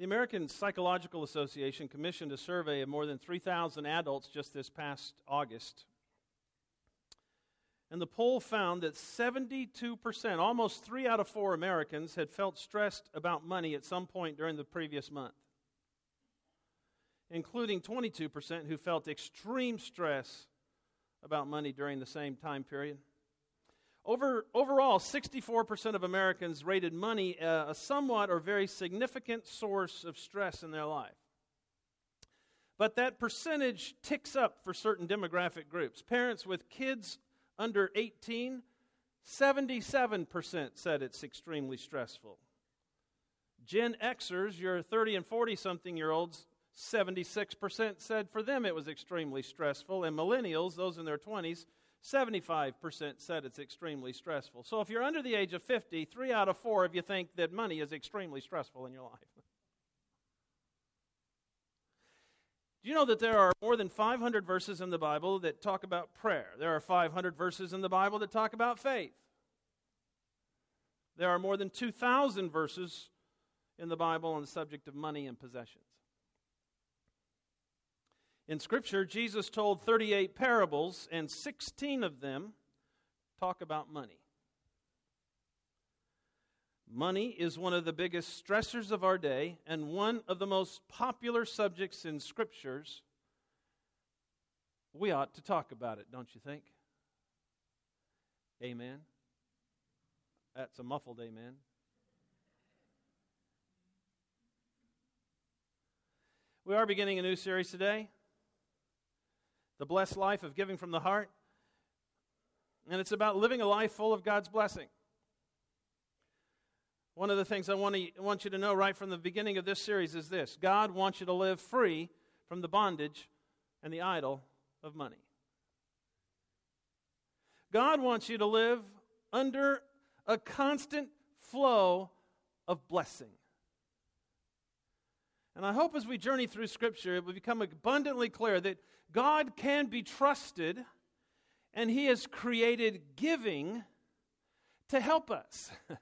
The American Psychological Association commissioned a survey of more than 3,000 adults just this past August. And the poll found that 72%, almost three out of four Americans, had felt stressed about money at some point during the previous month, including 22% who felt extreme stress about money during the same time period. Over, overall, 64% of Americans rated money a, a somewhat or very significant source of stress in their life. But that percentage ticks up for certain demographic groups. Parents with kids under 18, 77% said it's extremely stressful. Gen Xers, your 30 and 40 something year olds, 76% said for them it was extremely stressful. And millennials, those in their 20s, 75% said it's extremely stressful. So if you're under the age of 50, three out of four of you think that money is extremely stressful in your life. Do you know that there are more than 500 verses in the Bible that talk about prayer? There are 500 verses in the Bible that talk about faith. There are more than 2,000 verses in the Bible on the subject of money and possessions. In Scripture, Jesus told 38 parables, and 16 of them talk about money. Money is one of the biggest stressors of our day and one of the most popular subjects in Scriptures. We ought to talk about it, don't you think? Amen. That's a muffled amen. We are beginning a new series today the blessed life of giving from the heart. And it's about living a life full of God's blessing. One of the things I want, to, want you to know right from the beginning of this series is this God wants you to live free from the bondage and the idol of money. God wants you to live under a constant flow of blessing. And I hope as we journey through Scripture, it will become abundantly clear that God can be trusted, and He has created giving to help us.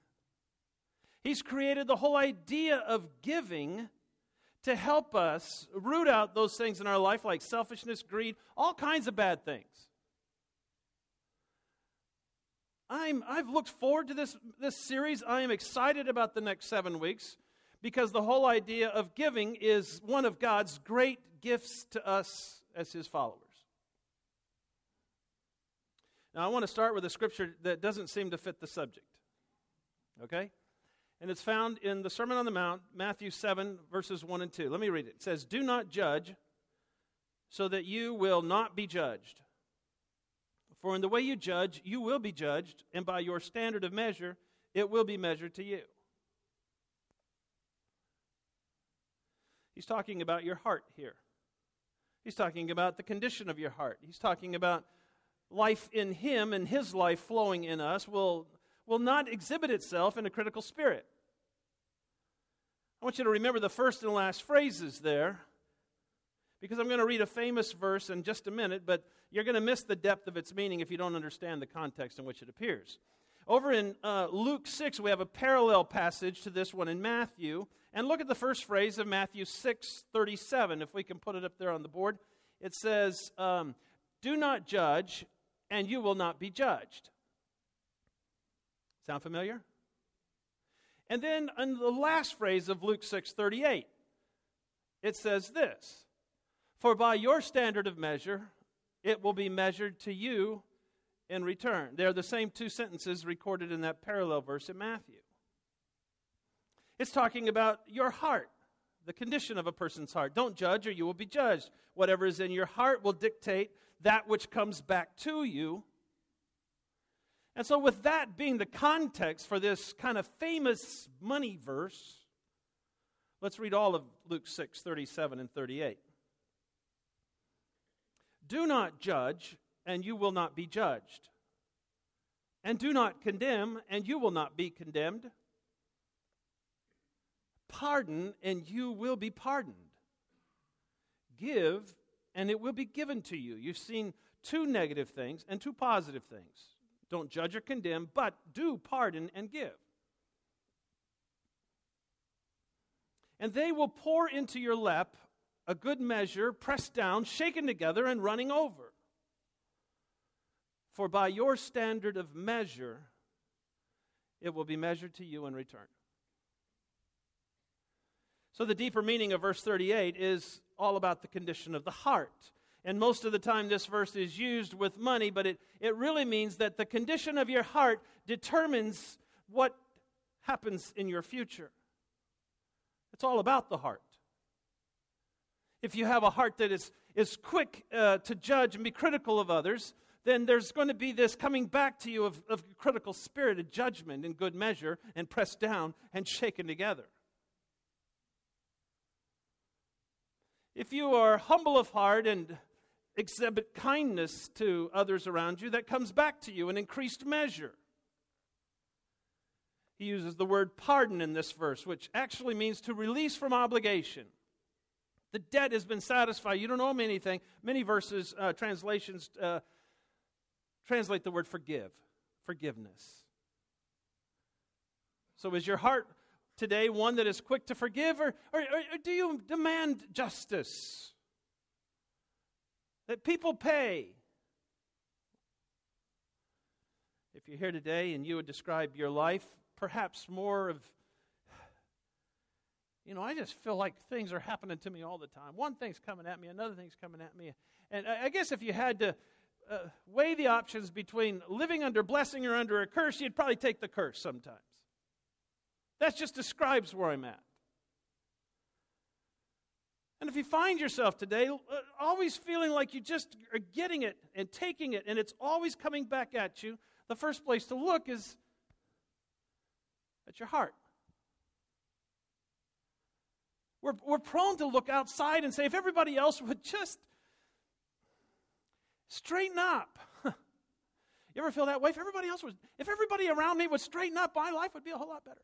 He's created the whole idea of giving to help us root out those things in our life like selfishness, greed, all kinds of bad things. I'm, I've looked forward to this, this series. I am excited about the next seven weeks because the whole idea of giving is one of God's great gifts to us as his followers. Now, I want to start with a scripture that doesn't seem to fit the subject. Okay? And it's found in the Sermon on the Mount, Matthew 7, verses 1 and 2. Let me read it. It says, Do not judge, so that you will not be judged. For in the way you judge, you will be judged, and by your standard of measure, it will be measured to you. He's talking about your heart here. He's talking about the condition of your heart. He's talking about life in Him and His life flowing in us will, will not exhibit itself in a critical spirit. I want you to remember the first and last phrases there because I'm going to read a famous verse in just a minute, but you're going to miss the depth of its meaning if you don't understand the context in which it appears. Over in uh, Luke 6, we have a parallel passage to this one in Matthew. And look at the first phrase of Matthew 6 37. If we can put it up there on the board, it says, um, Do not judge, and you will not be judged. Sound familiar? And then in the last phrase of Luke 6 38, it says this For by your standard of measure, it will be measured to you in return. They're the same two sentences recorded in that parallel verse in Matthew. It's talking about your heart, the condition of a person's heart. Don't judge or you will be judged. Whatever is in your heart will dictate that which comes back to you. And so, with that being the context for this kind of famous money verse, let's read all of Luke 6 37 and 38. Do not judge and you will not be judged. And do not condemn, and you will not be condemned. Pardon, and you will be pardoned. Give, and it will be given to you. You've seen two negative things and two positive things. Don't judge or condemn, but do pardon and give. and they will pour into your lap a good measure, pressed down, shaken together, and running over. For by your standard of measure, it will be measured to you in return. So, the deeper meaning of verse 38 is all about the condition of the heart. And most of the time, this verse is used with money, but it, it really means that the condition of your heart determines what happens in your future. It's all about the heart. If you have a heart that is, is quick uh, to judge and be critical of others, then there's going to be this coming back to you of, of critical spirit, of judgment in good measure, and pressed down and shaken together. If you are humble of heart and exhibit kindness to others around you, that comes back to you in increased measure. He uses the word pardon in this verse, which actually means to release from obligation. The debt has been satisfied. You don't owe me anything. Many verses, uh, translations, uh, translate the word forgive, forgiveness. So is your heart today one that is quick to forgive, or, or, or do you demand justice? That people pay. If you're here today and you would describe your life, perhaps more of you know, I just feel like things are happening to me all the time. One thing's coming at me, another thing's coming at me. And I guess if you had to uh, weigh the options between living under blessing or under a curse, you'd probably take the curse sometimes. That just describes where I'm at. And if you find yourself today uh, always feeling like you just are getting it and taking it and it's always coming back at you, the first place to look is at your heart. We're, we're prone to look outside and say, if everybody else would just straighten up. you ever feel that way? If everybody else was, if everybody around me would straighten up, my life would be a whole lot better.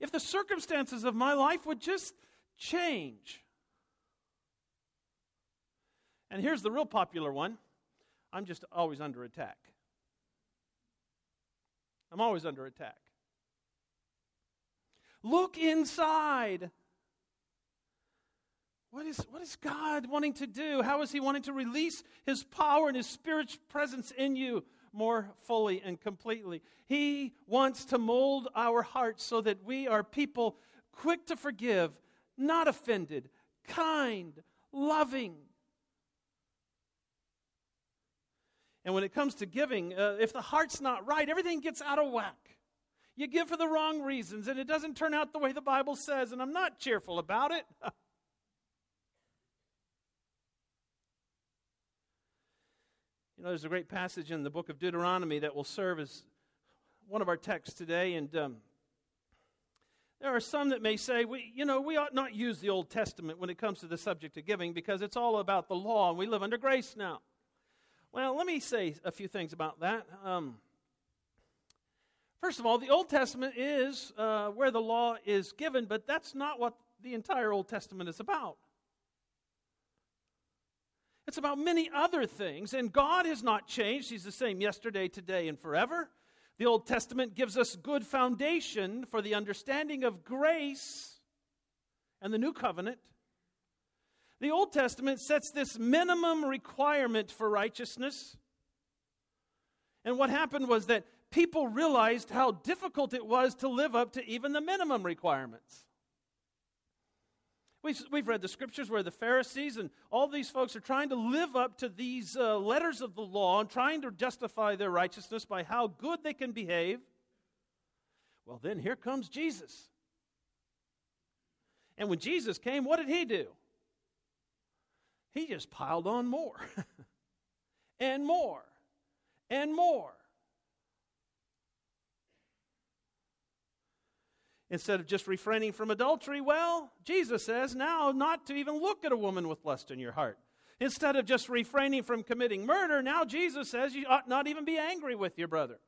If the circumstances of my life would just change. And here's the real popular one I'm just always under attack. I'm always under attack. Look inside. What is, what is God wanting to do? How is He wanting to release His power and His Spirit's presence in you more fully and completely? He wants to mold our hearts so that we are people quick to forgive, not offended, kind, loving, And when it comes to giving, uh, if the heart's not right, everything gets out of whack. You give for the wrong reasons, and it doesn't turn out the way the Bible says, and I'm not cheerful about it. you know, there's a great passage in the book of Deuteronomy that will serve as one of our texts today, and um, there are some that may say, we, you know, we ought not use the Old Testament when it comes to the subject of giving because it's all about the law, and we live under grace now. Well, let me say a few things about that. Um, first of all, the Old Testament is uh, where the law is given, but that's not what the entire Old Testament is about. It's about many other things, and God has not changed. He's the same yesterday, today, and forever. The Old Testament gives us good foundation for the understanding of grace and the new covenant. The Old Testament sets this minimum requirement for righteousness. And what happened was that people realized how difficult it was to live up to even the minimum requirements. We've, we've read the scriptures where the Pharisees and all these folks are trying to live up to these uh, letters of the law and trying to justify their righteousness by how good they can behave. Well, then here comes Jesus. And when Jesus came, what did he do? he just piled on more and more and more. Instead of just refraining from adultery, well, Jesus says now not to even look at a woman with lust in your heart. Instead of just refraining from committing murder, now Jesus says you ought not even be angry with your brother.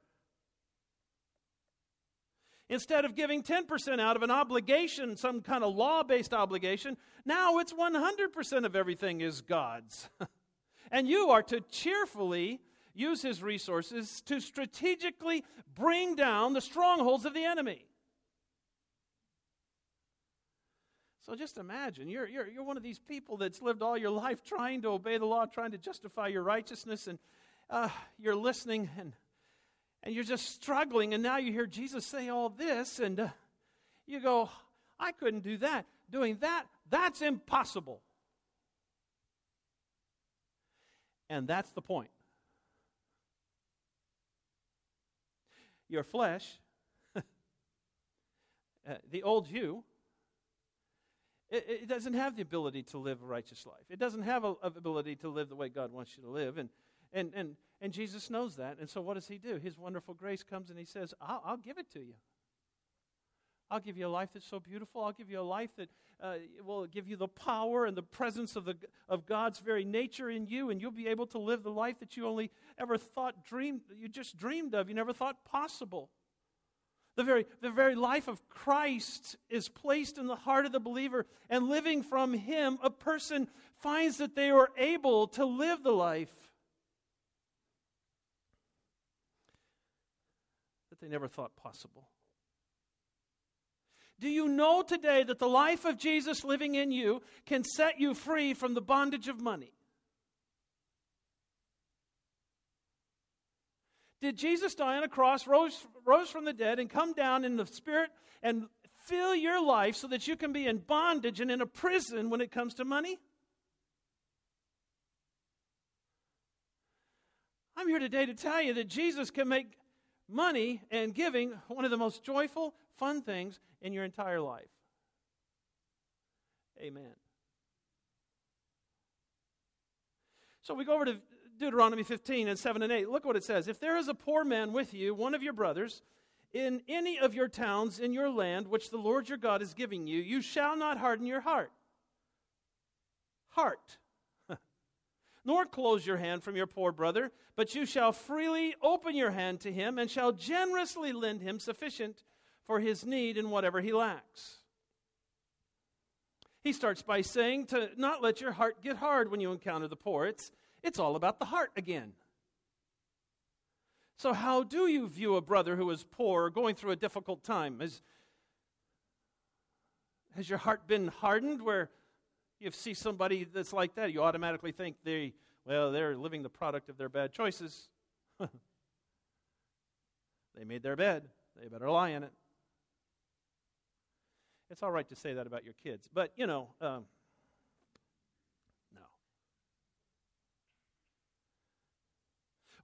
Instead of giving 10% out of an obligation, some kind of law based obligation, now it's 100% of everything is God's. and you are to cheerfully use his resources to strategically bring down the strongholds of the enemy. So just imagine you're, you're, you're one of these people that's lived all your life trying to obey the law, trying to justify your righteousness, and uh, you're listening and, and you're just struggling, and now you hear Jesus say all this, and uh, you go, I couldn't do that. Doing that, that's impossible. And that's the point. Your flesh, uh, the old you, it, it, doesn't have the ability to live a righteous life. It doesn't have a ability to live the way God wants you to live. And, and, and, and Jesus knows that. And so what does he do? His wonderful grace comes and he says, I'll, I'll give it to you. I'll give you a life that's so beautiful. I'll give you a life that uh, will give you the power and the presence of, the, of God's very nature in you, and you'll be able to live the life that you only ever thought dreamed, you just dreamed of, you never thought possible. The very, the very life of Christ is placed in the heart of the believer, and living from Him, a person finds that they are able to live the life that they never thought possible. Do you know today that the life of Jesus living in you can set you free from the bondage of money? Did Jesus die on a cross, rose, rose from the dead, and come down in the Spirit and fill your life so that you can be in bondage and in a prison when it comes to money? I'm here today to tell you that Jesus can make money and giving one of the most joyful, fun things in your entire life. Amen. So we go over to Deuteronomy 15 and 7 and 8. Look what it says. If there is a poor man with you, one of your brothers, in any of your towns in your land, which the Lord your God is giving you, you shall not harden your heart. Heart. Nor close your hand from your poor brother, but you shall freely open your hand to him and shall generously lend him sufficient for his need in whatever he lacks. He starts by saying to not let your heart get hard when you encounter the poor. It's, it's all about the heart again. So, how do you view a brother who is poor or going through a difficult time? Has, has your heart been hardened where you see somebody that's like that? You automatically think they, well, they're living the product of their bad choices. they made their bed, they better lie in it. It's all right to say that about your kids, but you know, um,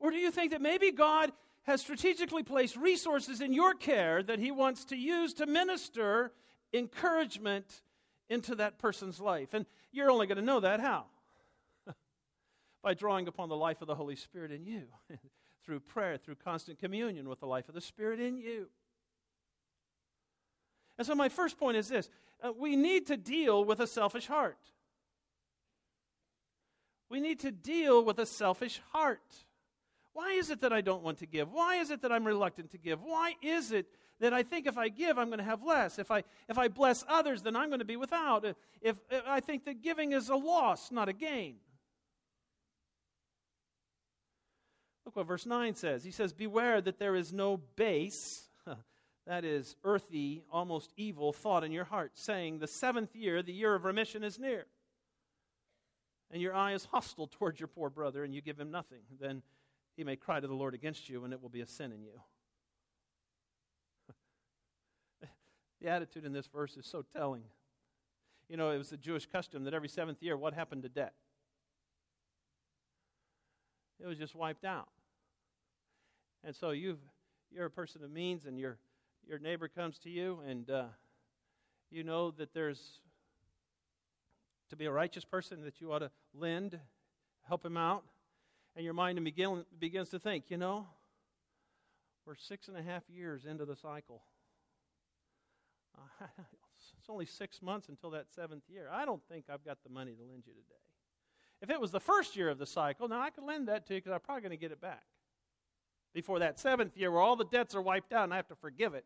Or do you think that maybe God has strategically placed resources in your care that He wants to use to minister encouragement into that person's life? And you're only going to know that how? By drawing upon the life of the Holy Spirit in you, through prayer, through constant communion with the life of the Spirit in you. And so, my first point is this uh, we need to deal with a selfish heart. We need to deal with a selfish heart. Why is it that I don't want to give? Why is it that I'm reluctant to give? Why is it that I think if I give, I'm going to have less? If I, if I bless others, then I'm going to be without. If, if I think that giving is a loss, not a gain. Look what verse 9 says. He says, Beware that there is no base, that is, earthy, almost evil thought in your heart, saying, The seventh year, the year of remission, is near. And your eye is hostile towards your poor brother, and you give him nothing. Then he may cry to the Lord against you, and it will be a sin in you. the attitude in this verse is so telling. You know, it was the Jewish custom that every seventh year, what happened to debt? It was just wiped out. And so you've, you're a person of means, and your, your neighbor comes to you, and uh, you know that there's to be a righteous person that you ought to lend, help him out and your mind begin, begins to think, you know, we're six and a half years into the cycle. It's only six months until that seventh year. I don't think I've got the money to lend you today. If it was the first year of the cycle, now I could lend that to you because I'm probably going to get it back. Before that seventh year where all the debts are wiped out and I have to forgive it.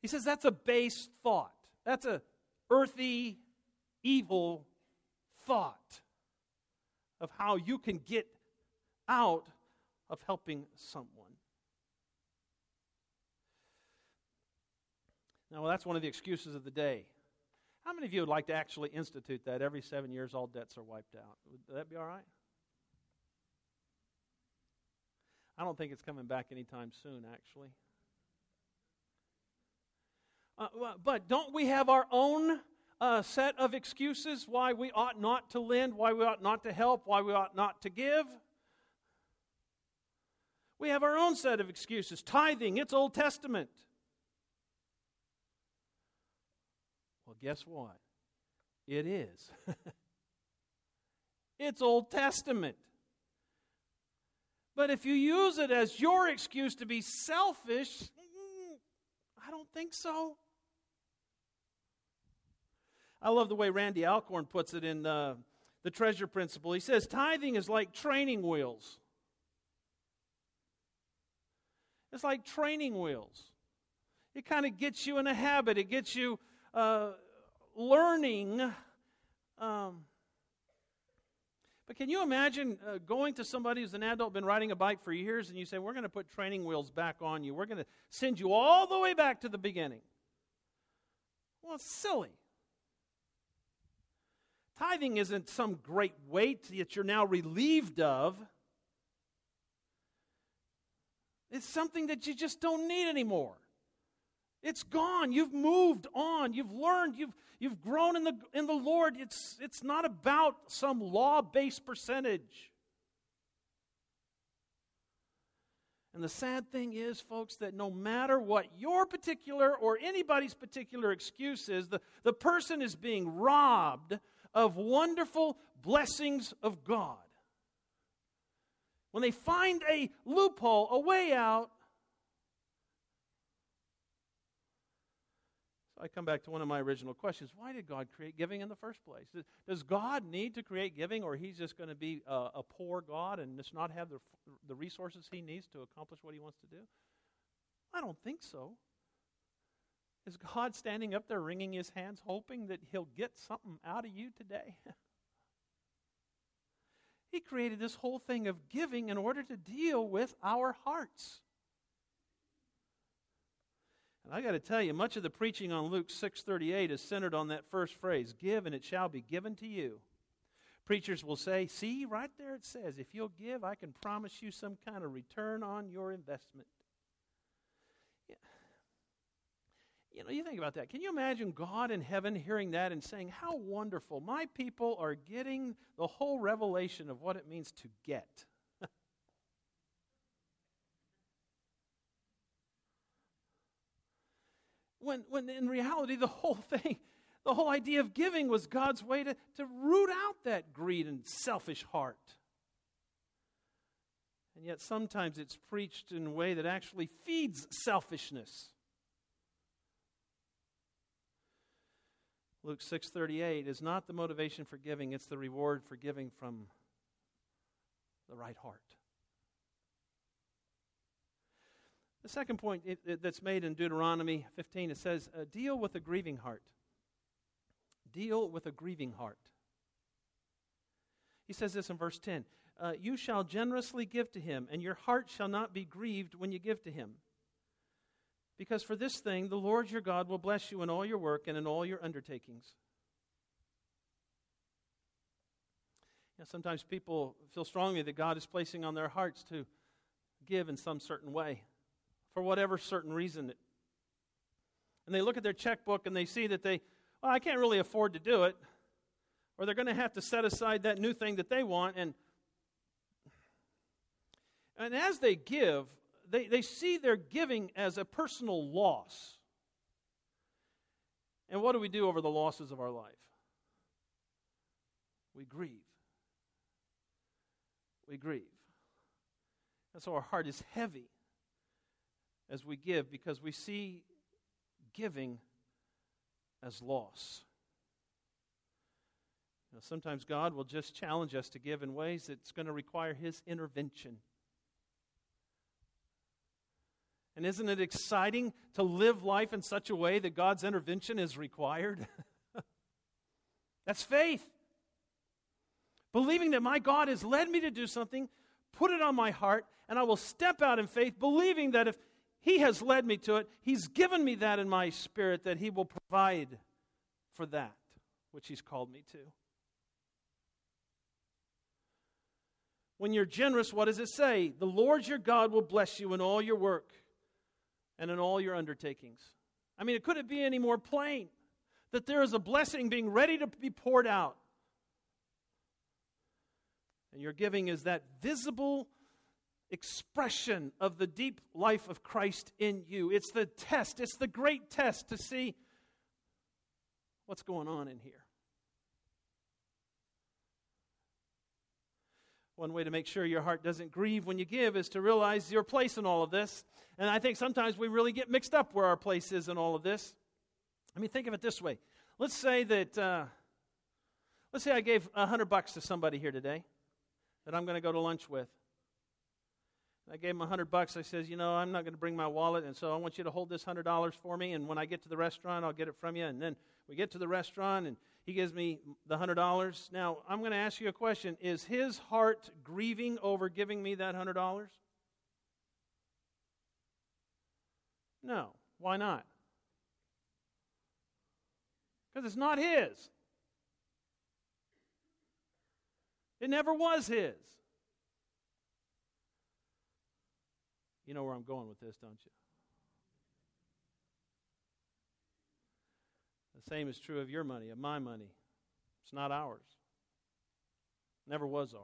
He says that's a base thought. That's a earthy, evil thought. of how you can get out of helping someone. Now, well, that's one of the excuses of the day. How many of you would like to actually institute that every seven years all debts are wiped out? Would that be all right? I don't think it's coming back anytime soon, actually. Uh, but don't we have our own uh, set of excuses why we ought not to lend, why we ought not to help, why we ought not to give? We have our own set of excuses. Tithing, it's Old Testament. Well, guess what? It is. it's Old Testament. But if you use it as your excuse to be selfish, I don't think so. I love the way Randy Alcorn puts it in uh, the treasure principle. He says, Tithing is like training wheels. It's like training wheels. It kind of gets you in a habit, it gets you uh, learning. Um, but can you imagine uh, going to somebody who's an adult, been riding a bike for years, and you say, We're going to put training wheels back on you. We're going to send you all the way back to the beginning. Well, it's silly. Tithing isn't some great weight that you're now relieved of. It's something that you just don't need anymore. It's gone. You've moved on. You've learned. You've, you've grown in the, in the Lord. It's, it's not about some law based percentage. And the sad thing is, folks, that no matter what your particular or anybody's particular excuse is, the, the person is being robbed of wonderful blessings of God. When they find a loophole, a way out, so I come back to one of my original questions. Why did God create giving in the first place? Does God need to create giving, or He's just going to be a, a poor God and just not have the, the resources He needs to accomplish what He wants to do? I don't think so. Is God standing up there wringing his hands, hoping that he'll get something out of you today? he created this whole thing of giving in order to deal with our hearts. And I got to tell you, much of the preaching on Luke 6:38 is centered on that first phrase, "Give and it shall be given to you." Preachers will say, "See, right there it says, if you'll give, I can promise you some kind of return on your investment." You know, you think about that. Can you imagine God in heaven hearing that and saying, How wonderful. My people are getting the whole revelation of what it means to get. when, when in reality, the whole thing, the whole idea of giving was God's way to, to root out that greed and selfish heart. And yet sometimes it's preached in a way that actually feeds selfishness. Luke 6:38 is not the motivation for giving, it's the reward for giving from the right heart. The second point it, it, that's made in Deuteronomy 15 it says uh, deal with a grieving heart. Deal with a grieving heart. He says this in verse 10 uh, You shall generously give to him, and your heart shall not be grieved when you give to him. Because for this thing, the Lord your God will bless you in all your work and in all your undertakings. You know, sometimes people feel strongly that God is placing on their hearts to give in some certain way for whatever certain reason. And they look at their checkbook and they see that they, well, I can't really afford to do it. Or they're going to have to set aside that new thing that they want. And, and as they give, they, they see their giving as a personal loss. And what do we do over the losses of our life? We grieve. We grieve. And so our heart is heavy as we give because we see giving as loss. You know, sometimes God will just challenge us to give in ways that's going to require His intervention. And isn't it exciting to live life in such a way that God's intervention is required? That's faith. believing that my God has led me to do something, put it on my heart, and I will step out in faith, believing that if He has led me to it, He's given me that in my spirit, that He will provide for that which He's called me to. When you're generous, what does it say? The Lord your God will bless you in all your work and in all your undertakings. I mean, it couldn't be any more plain that there is a blessing being ready to be poured out? And your giving is that visible expression of the deep life of Christ in you. It's the test, it's the great test to see what's going on in here. One way to make sure your heart doesn't grieve when you give is to realize your place in all of this. And I think sometimes we really get mixed up where our place is in all of this. I mean, think of it this way. Let's say that, uh, let's say I gave a hundred bucks to somebody here today that I'm going to go to lunch with. I gave him a hundred bucks. I says, you know, I'm not going to bring my wallet, and so I want you to hold this hundred dollars for me. And when I get to the restaurant, I'll get it from you. And then we get to the restaurant, and he gives me the hundred dollars. Now I'm going to ask you a question: Is his heart grieving over giving me that hundred dollars? No. Why not? Because it's not his. It never was his. You know where I'm going with this, don't you? Same is true of your money, of my money. It's not ours. Never was ours.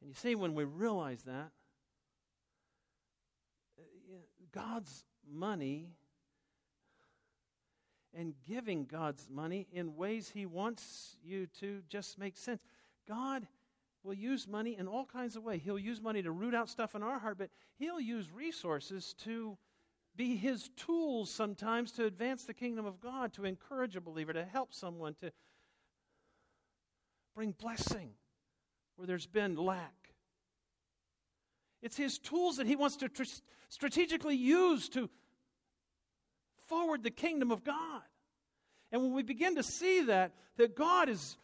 And you see, when we realize that, God's money and giving God's money in ways He wants you to just make sense. God will use money in all kinds of ways. He'll use money to root out stuff in our heart, but He'll use resources to be His tools sometimes to advance the kingdom of God, to encourage a believer, to help someone, to bring blessing where there's been lack. It's His tools that He wants to tr- strategically use to forward the kingdom of God. And when we begin to see that, that God is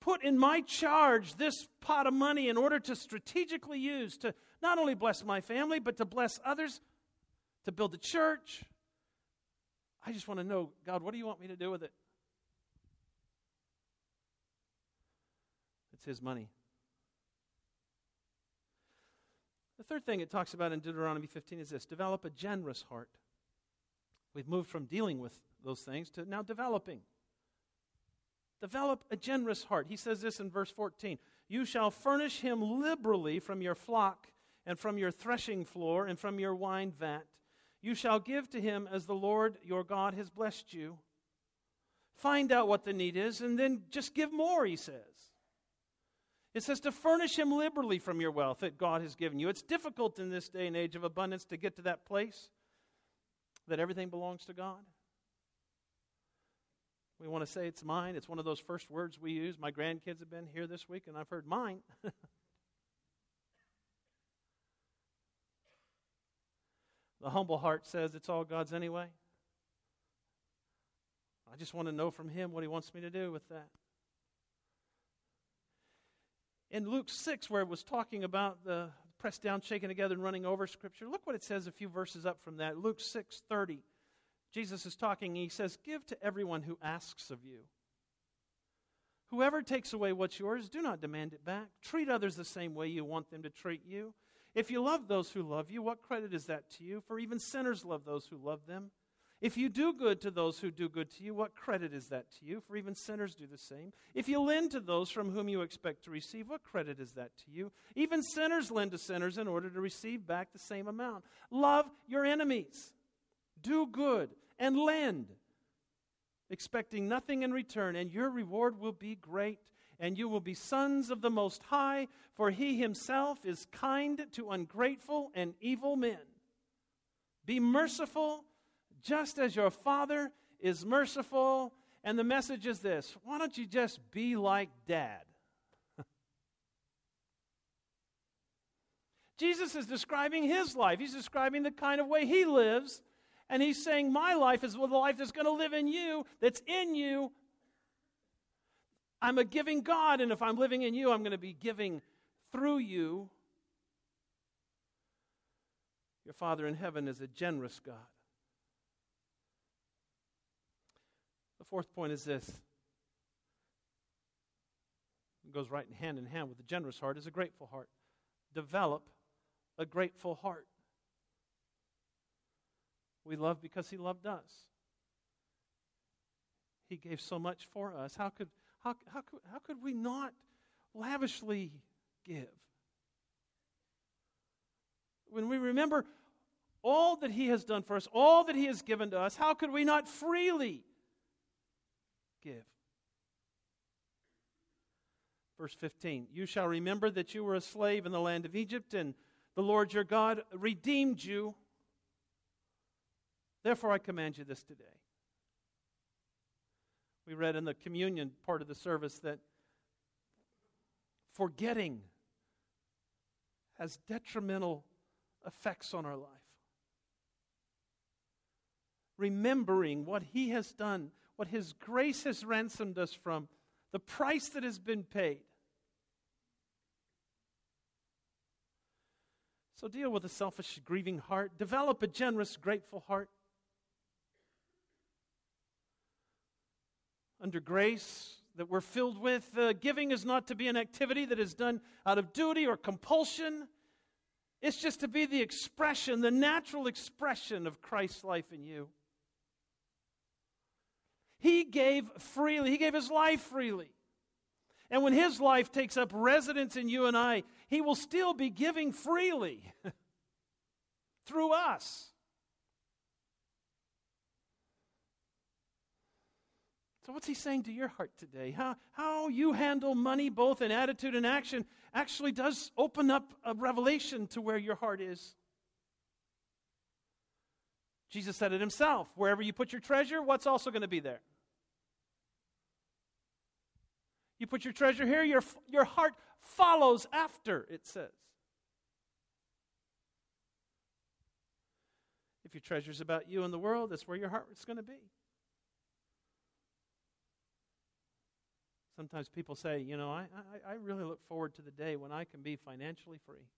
put in my charge this pot of money in order to strategically use to not only bless my family, but to bless others, to build the church. I just want to know, God, what do you want me to do with it? It's His money. The third thing it talks about in Deuteronomy 15 is this develop a generous heart. We've moved from dealing with those things to now developing. Develop a generous heart. He says this in verse 14 You shall furnish him liberally from your flock and from your threshing floor and from your wine vat. You shall give to him as the Lord your God has blessed you. Find out what the need is and then just give more, he says. It says to furnish him liberally from your wealth that God has given you. It's difficult in this day and age of abundance to get to that place that everything belongs to God. We want to say it's mine. It's one of those first words we use. My grandkids have been here this week, and I've heard mine. the humble heart says it's all God's anyway. I just want to know from Him what He wants me to do with that. In Luke 6, where it was talking about the pressed down, shaken together, and running over scripture, look what it says a few verses up from that. Luke 6 30. Jesus is talking, he says, Give to everyone who asks of you. Whoever takes away what's yours, do not demand it back. Treat others the same way you want them to treat you. If you love those who love you, what credit is that to you? For even sinners love those who love them. If you do good to those who do good to you, what credit is that to you? For even sinners do the same. If you lend to those from whom you expect to receive, what credit is that to you? Even sinners lend to sinners in order to receive back the same amount. Love your enemies. Do good and lend, expecting nothing in return, and your reward will be great, and you will be sons of the Most High, for he himself is kind to ungrateful and evil men. Be merciful, just as your Father is merciful. And the message is this why don't you just be like dad? Jesus is describing his life. He's describing the kind of way he lives and he's saying, My life is the life that's going to live in you, that's in you. I'm a giving God, and if I'm living in you, I'm going to be giving through you. Your Father in heaven is a generous God. The fourth point is this it goes right hand in hand with a generous heart is a grateful heart. Develop a grateful heart. We love because he loved us. He gave so much for us. How could, how, how, how could we not lavishly give? When we remember all that he has done for us, all that he has given to us, how could we not freely give? Verse 15 You shall remember that you were a slave in the land of Egypt, and the Lord your God redeemed you. Therefore, I command you this today. We read in the communion part of the service that forgetting has detrimental effects on our life. Remembering what He has done, what His grace has ransomed us from, the price that has been paid. So deal with a selfish, grieving heart. Develop a generous, grateful heart. Under grace that we're filled with, uh, giving is not to be an activity that is done out of duty or compulsion. It's just to be the expression, the natural expression of Christ's life in you. He gave freely, He gave His life freely. And when His life takes up residence in you and I, He will still be giving freely through us. So, what's he saying to your heart today? How, how you handle money, both in attitude and action, actually does open up a revelation to where your heart is. Jesus said it himself wherever you put your treasure, what's also going to be there? You put your treasure here, your, your heart follows after, it says. If your treasure's about you and the world, that's where your heart is going to be. Sometimes people say, you know, I, I, I really look forward to the day when I can be financially free.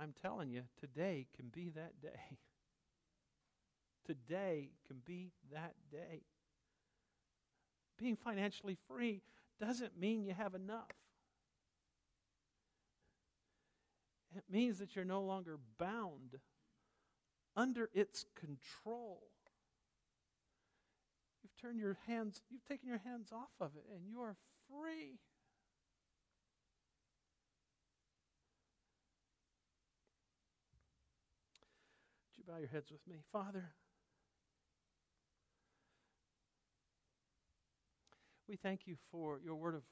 I'm telling you, today can be that day. Today can be that day being financially free doesn't mean you have enough. It means that you're no longer bound under its control. You've your hands, you've taken your hands off of it, and you are free. Would you bow your heads with me? Father, We thank you for your word of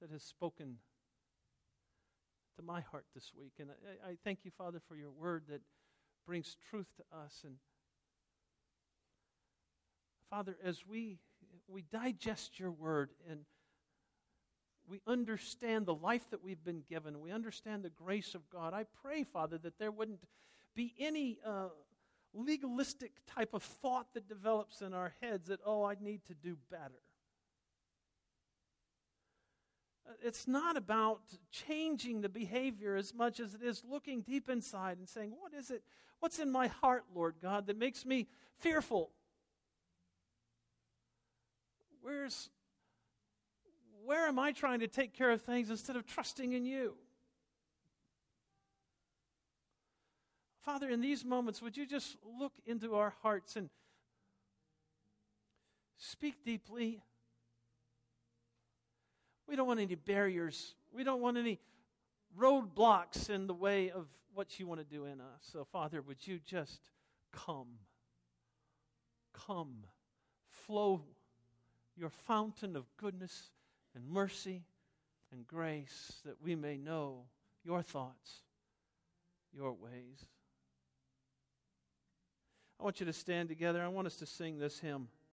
that has spoken to my heart this week. And I, I thank you, Father, for your word that brings truth to us. And Father, as we we digest your word and we understand the life that we've been given, we understand the grace of God. I pray, Father, that there wouldn't be any uh, legalistic type of thought that develops in our heads that, oh, I need to do better. it's not about changing the behavior as much as it is looking deep inside and saying, What is it? What's in my heart, Lord God, that makes me fearful? Where's where am I trying to take care of things instead of trusting in you? Father, in these moments, would you just look into our hearts and speak deeply? We don't want any barriers. We don't want any roadblocks in the way of what you want to do in us. So, Father, would you just come? Come. Flow your fountain of goodness and mercy and grace that we may know your thoughts, your ways. I want you to stand together. I want us to sing this hymn.